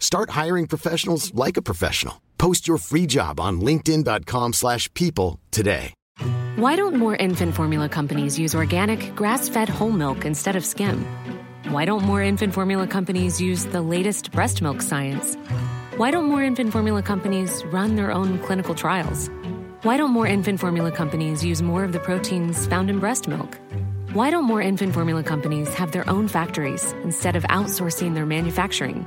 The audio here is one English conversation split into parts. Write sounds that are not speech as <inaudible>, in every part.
Start hiring professionals like a professional. Post your free job on linkedin.com slash people today. Why don't more infant formula companies use organic, grass-fed whole milk instead of skim? Why don't more infant formula companies use the latest breast milk science? Why don't more infant formula companies run their own clinical trials? Why don't more infant formula companies use more of the proteins found in breast milk? Why don't more infant formula companies have their own factories instead of outsourcing their manufacturing?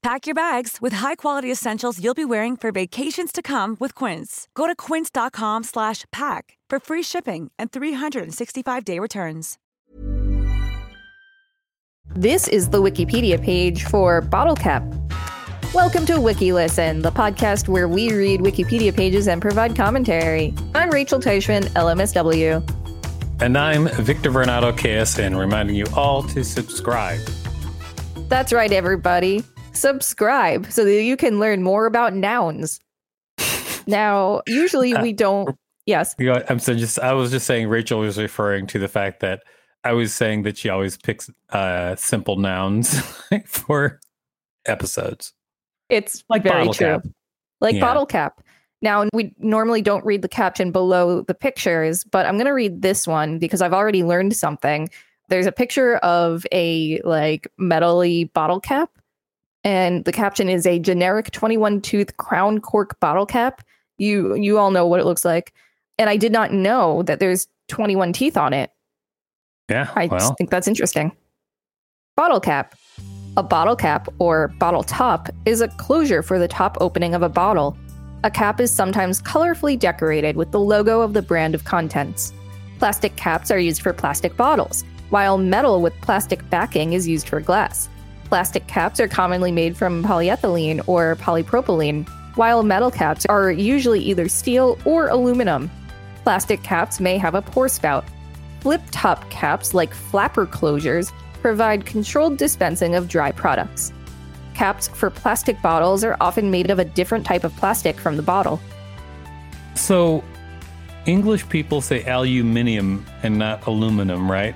Pack your bags with high-quality essentials you'll be wearing for vacations to come with Quince. Go to quince.com slash pack for free shipping and 365-day returns. This is the Wikipedia page for Bottle Cap. Welcome to WikiListen, the podcast where we read Wikipedia pages and provide commentary. I'm Rachel Teichman, LMSW. And I'm Victor Varnado KSN, reminding you all to subscribe. That's right, everybody. Subscribe so that you can learn more about nouns. Now, usually we don't. <laughs> Yes. You know, I'm so just. I was just saying. Rachel was referring to the fact that I was saying that she always picks uh, simple nouns <laughs> for episodes. It's like very true. Cap. Like yeah. bottle cap. Now, we normally don't read the caption below the pictures, but I'm going to read this one because I've already learned something. There's a picture of a like metally bottle cap, and the caption is a generic 21 tooth crown cork bottle cap. You you all know what it looks like, and I did not know that there's 21 teeth on it. Yeah, I well. think that's interesting. Bottle cap. A bottle cap or bottle top is a closure for the top opening of a bottle. A cap is sometimes colorfully decorated with the logo of the brand of contents. Plastic caps are used for plastic bottles, while metal with plastic backing is used for glass. Plastic caps are commonly made from polyethylene or polypropylene, while metal caps are usually either steel or aluminum. Plastic caps may have a pour spout. Flip top caps, like flapper closures, provide controlled dispensing of dry products. Caps for plastic bottles are often made of a different type of plastic from the bottle. So, English people say aluminium and not aluminum, right?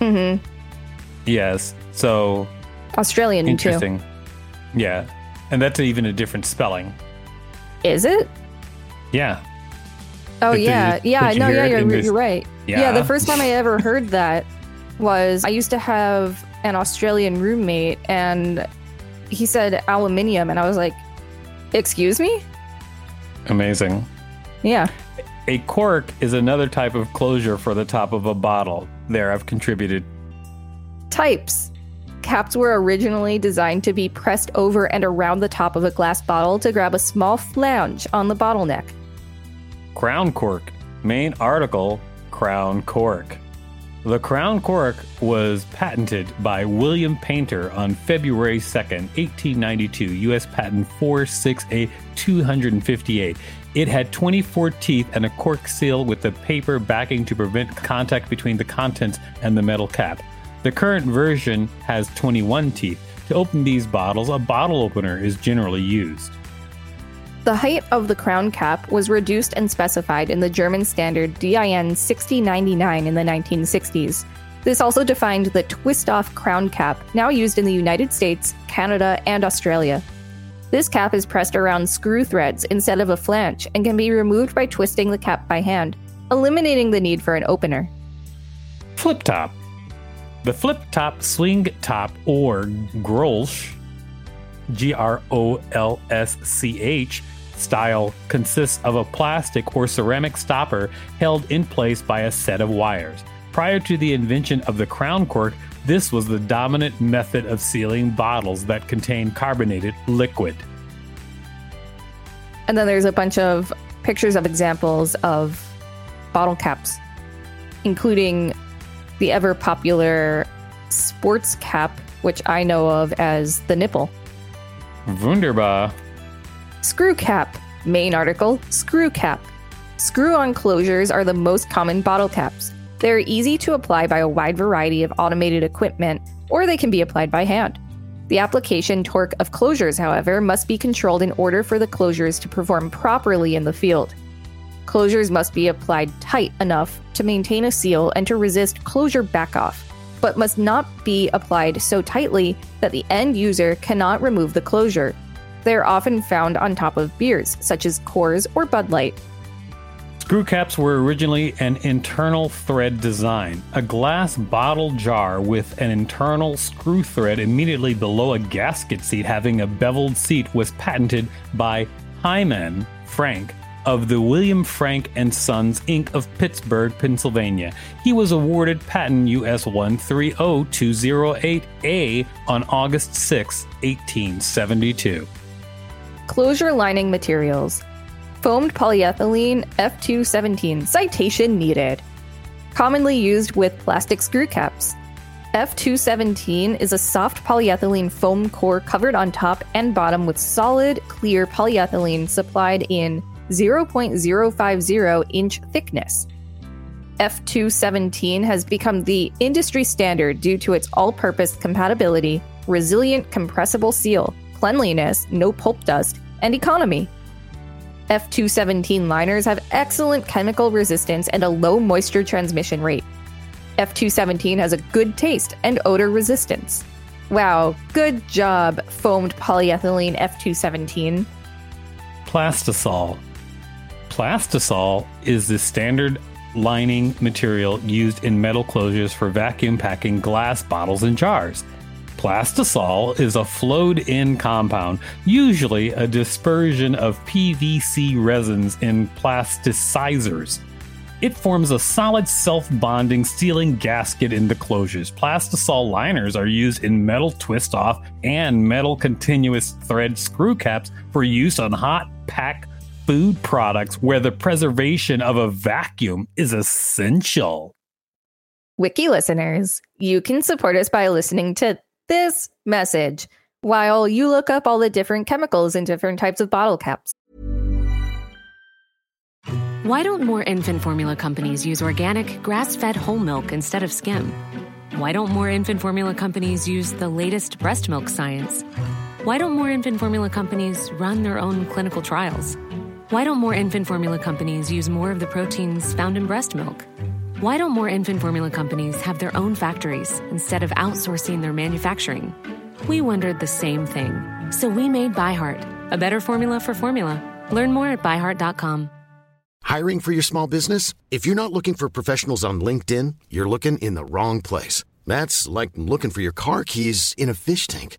Mm hmm. Yes. So, Australian interesting. too. Yeah. And that's even a different spelling. Is it? Yeah. Oh, yeah. You, yeah. No, yeah, you're, you're right. Yeah. yeah. The first time I ever heard that was I used to have an Australian roommate and he said aluminium and I was like, "Excuse me?" Amazing. Yeah. A cork is another type of closure for the top of a bottle. There I've contributed. Types. Caps were originally designed to be pressed over and around the top of a glass bottle to grab a small flange on the bottleneck. Crown cork. Main article Crown cork. The crown cork was patented by William Painter on February 2nd, 1892, U.S. Patent 468-258. It had 24 teeth and a cork seal with the paper backing to prevent contact between the contents and the metal cap. The current version has 21 teeth. To open these bottles, a bottle opener is generally used. The height of the crown cap was reduced and specified in the German standard DIN 6099 in the 1960s. This also defined the twist off crown cap, now used in the United States, Canada, and Australia. This cap is pressed around screw threads instead of a flange and can be removed by twisting the cap by hand, eliminating the need for an opener. Flip top. The flip top swing top or grolsch, G R O L S C H, style consists of a plastic or ceramic stopper held in place by a set of wires. Prior to the invention of the crown cork, this was the dominant method of sealing bottles that contain carbonated liquid. And then there's a bunch of pictures of examples of bottle caps, including the ever popular sports cap, which I know of as the nipple. Wunderbar. Screw cap. Main article Screw cap. Screw on closures are the most common bottle caps. They're easy to apply by a wide variety of automated equipment, or they can be applied by hand. The application torque of closures, however, must be controlled in order for the closures to perform properly in the field. Closures must be applied tight enough to maintain a seal and to resist closure backoff, but must not be applied so tightly that the end user cannot remove the closure. They are often found on top of beers, such as Coors or Bud Light. Screw caps were originally an internal thread design. A glass bottle jar with an internal screw thread immediately below a gasket seat having a beveled seat was patented by Hyman Frank of the William Frank and Sons Inc. of Pittsburgh, Pennsylvania. He was awarded patent US 130208A on August 6, 1872. Closure lining materials. Foamed polyethylene F217, citation needed. Commonly used with plastic screw caps. F217 is a soft polyethylene foam core covered on top and bottom with solid, clear polyethylene supplied in 0.050 inch thickness. F217 has become the industry standard due to its all purpose compatibility, resilient compressible seal, cleanliness, no pulp dust, and economy. F217 liners have excellent chemical resistance and a low moisture transmission rate. F217 has a good taste and odor resistance. Wow, good job, foamed polyethylene F217. Plastisol. Plastisol is the standard lining material used in metal closures for vacuum packing glass bottles and jars. Plastisol is a flowed in compound, usually a dispersion of PVC resins in plasticizers. It forms a solid self bonding sealing gasket in the closures. Plastisol liners are used in metal twist off and metal continuous thread screw caps for use on hot pack food products where the preservation of a vacuum is essential. Wiki listeners, you can support us by listening to this message while you look up all the different chemicals in different types of bottle caps. Why don't more infant formula companies use organic, grass fed whole milk instead of skim? Why don't more infant formula companies use the latest breast milk science? Why don't more infant formula companies run their own clinical trials? Why don't more infant formula companies use more of the proteins found in breast milk? Why don't more infant formula companies have their own factories instead of outsourcing their manufacturing? We wondered the same thing. So we made ByHeart, a better formula for formula. Learn more at byheart.com. Hiring for your small business? If you're not looking for professionals on LinkedIn, you're looking in the wrong place. That's like looking for your car keys in a fish tank.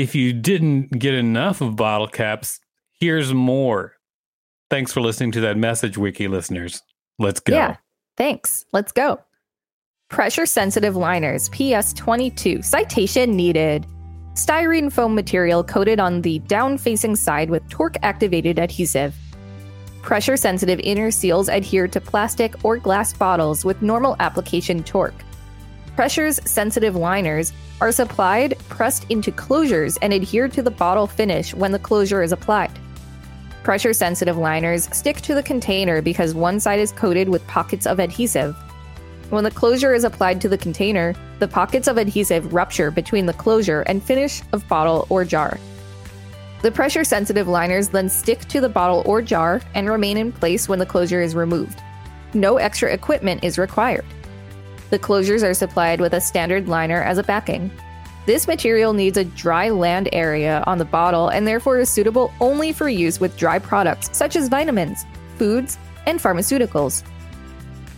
if you didn't get enough of bottle caps, here's more. Thanks for listening to that message, Wiki listeners. Let's go. Yeah, thanks. Let's go. Pressure sensitive liners, PS 22, citation needed. Styrene foam material coated on the down facing side with torque activated adhesive. Pressure sensitive inner seals adhere to plastic or glass bottles with normal application torque. Pressures sensitive liners are supplied pressed into closures and adhere to the bottle finish when the closure is applied. Pressure sensitive liners stick to the container because one side is coated with pockets of adhesive. When the closure is applied to the container, the pockets of adhesive rupture between the closure and finish of bottle or jar. The pressure sensitive liners then stick to the bottle or jar and remain in place when the closure is removed. No extra equipment is required. The closures are supplied with a standard liner as a backing. This material needs a dry land area on the bottle and therefore is suitable only for use with dry products such as vitamins, foods, and pharmaceuticals.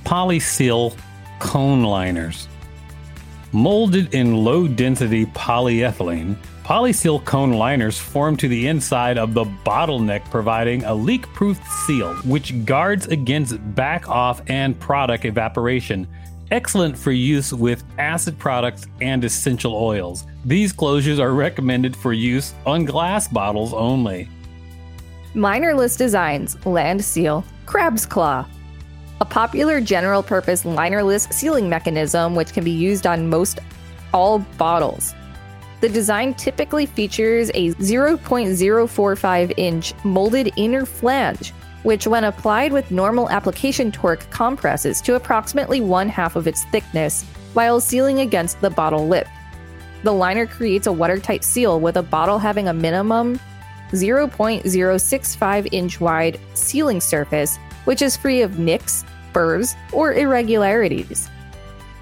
Polyseal cone liners. Molded in low density polyethylene, polyseal cone liners form to the inside of the bottleneck, providing a leak proof seal which guards against back off and product evaporation. Excellent for use with acid products and essential oils. These closures are recommended for use on glass bottles only. Linerless designs, land seal, crab's claw. A popular general purpose linerless sealing mechanism which can be used on most all bottles. The design typically features a 0.045 inch molded inner flange, which, when applied with normal application torque, compresses to approximately one half of its thickness while sealing against the bottle lip. The liner creates a watertight seal with a bottle having a minimum 0.065 inch wide sealing surface, which is free of nicks, burrs, or irregularities.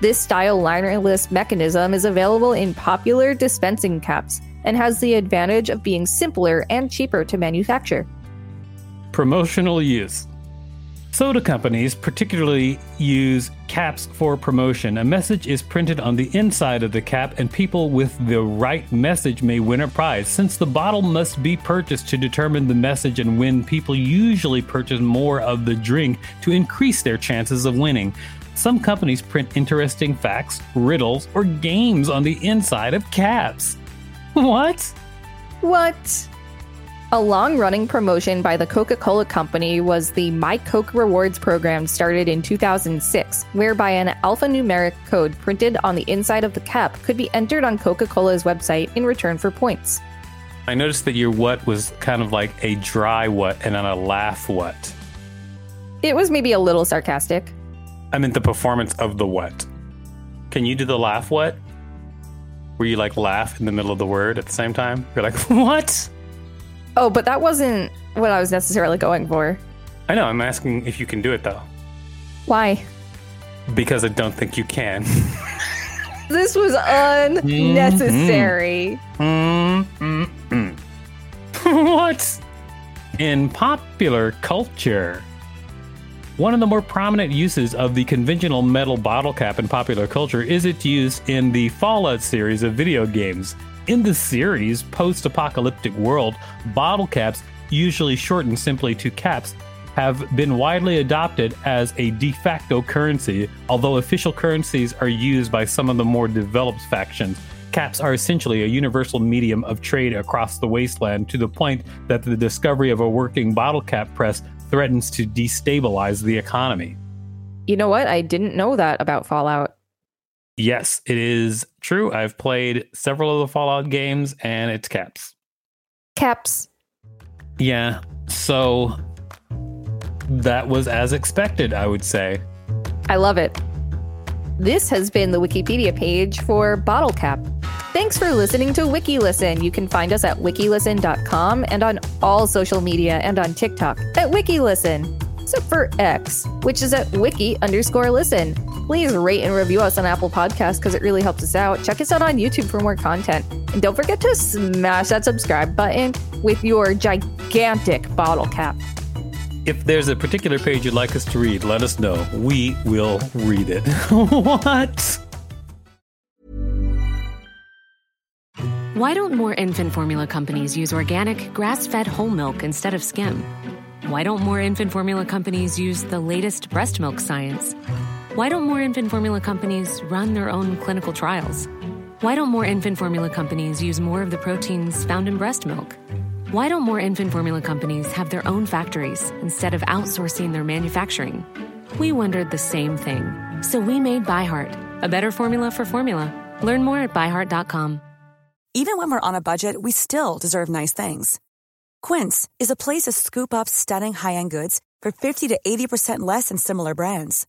This style linerless mechanism is available in popular dispensing caps and has the advantage of being simpler and cheaper to manufacture. Promotional use. Soda companies particularly use caps for promotion. A message is printed on the inside of the cap, and people with the right message may win a prize. Since the bottle must be purchased to determine the message and win, people usually purchase more of the drink to increase their chances of winning. Some companies print interesting facts, riddles, or games on the inside of caps. <laughs> What? What? A long running promotion by the Coca Cola Company was the My Coke Rewards program started in 2006, whereby an alphanumeric code printed on the inside of the cap could be entered on Coca Cola's website in return for points. I noticed that your what was kind of like a dry what and then a laugh what. It was maybe a little sarcastic. I meant the performance of the what. Can you do the laugh what? Where you like laugh in the middle of the word at the same time? You're like, <laughs> what? Oh, but that wasn't what I was necessarily going for. I know, I'm asking if you can do it though. Why? Because I don't think you can. <laughs> This was unnecessary. Mm-hmm. Mm-hmm. what? In popular culture, one of the more prominent uses of the conventional metal bottle cap in popular culture is its use in the Fallout series of video games. In the series' post apocalyptic world, bottle caps, usually shortened simply to caps, have been widely adopted as a de facto currency, although official currencies are used by some of the more developed factions. Caps are essentially a universal medium of trade across the wasteland to the point that the discovery of a working bottle cap press threatens to destabilize the economy. You know what? I didn't know that about Fallout. Yes, it is true. I've played several of the Fallout games and it's caps. Caps. Yeah, so that was as expected, I would say. I love it. This has been the Wikipedia page for Bottle Cap. Thanks for listening to WikiListen. You can find us at wikilisten.com and on all social media and on TikTok at WikiListen, except for X, which is at wiki underscore listen. Please rate and review us on Apple Podcasts because it really helps us out. Check us out on YouTube for more content. And don't forget to smash that subscribe button with your gigantic bottle cap. If there's a particular page you'd like us to read, let us know. We will read it. <laughs> what? Why don't more infant formula companies use organic, grass fed whole milk instead of skim? Why don't more infant formula companies use the latest breast milk science? Why don't more infant formula companies run their own clinical trials? Why don't more infant formula companies use more of the proteins found in breast milk? Why don't more infant formula companies have their own factories instead of outsourcing their manufacturing? We wondered the same thing. So we made ByHeart, a better formula for formula. Learn more at byheart.com. Even when we're on a budget, we still deserve nice things. Quince is a place to scoop up stunning high-end goods for 50 to 80% less than similar brands.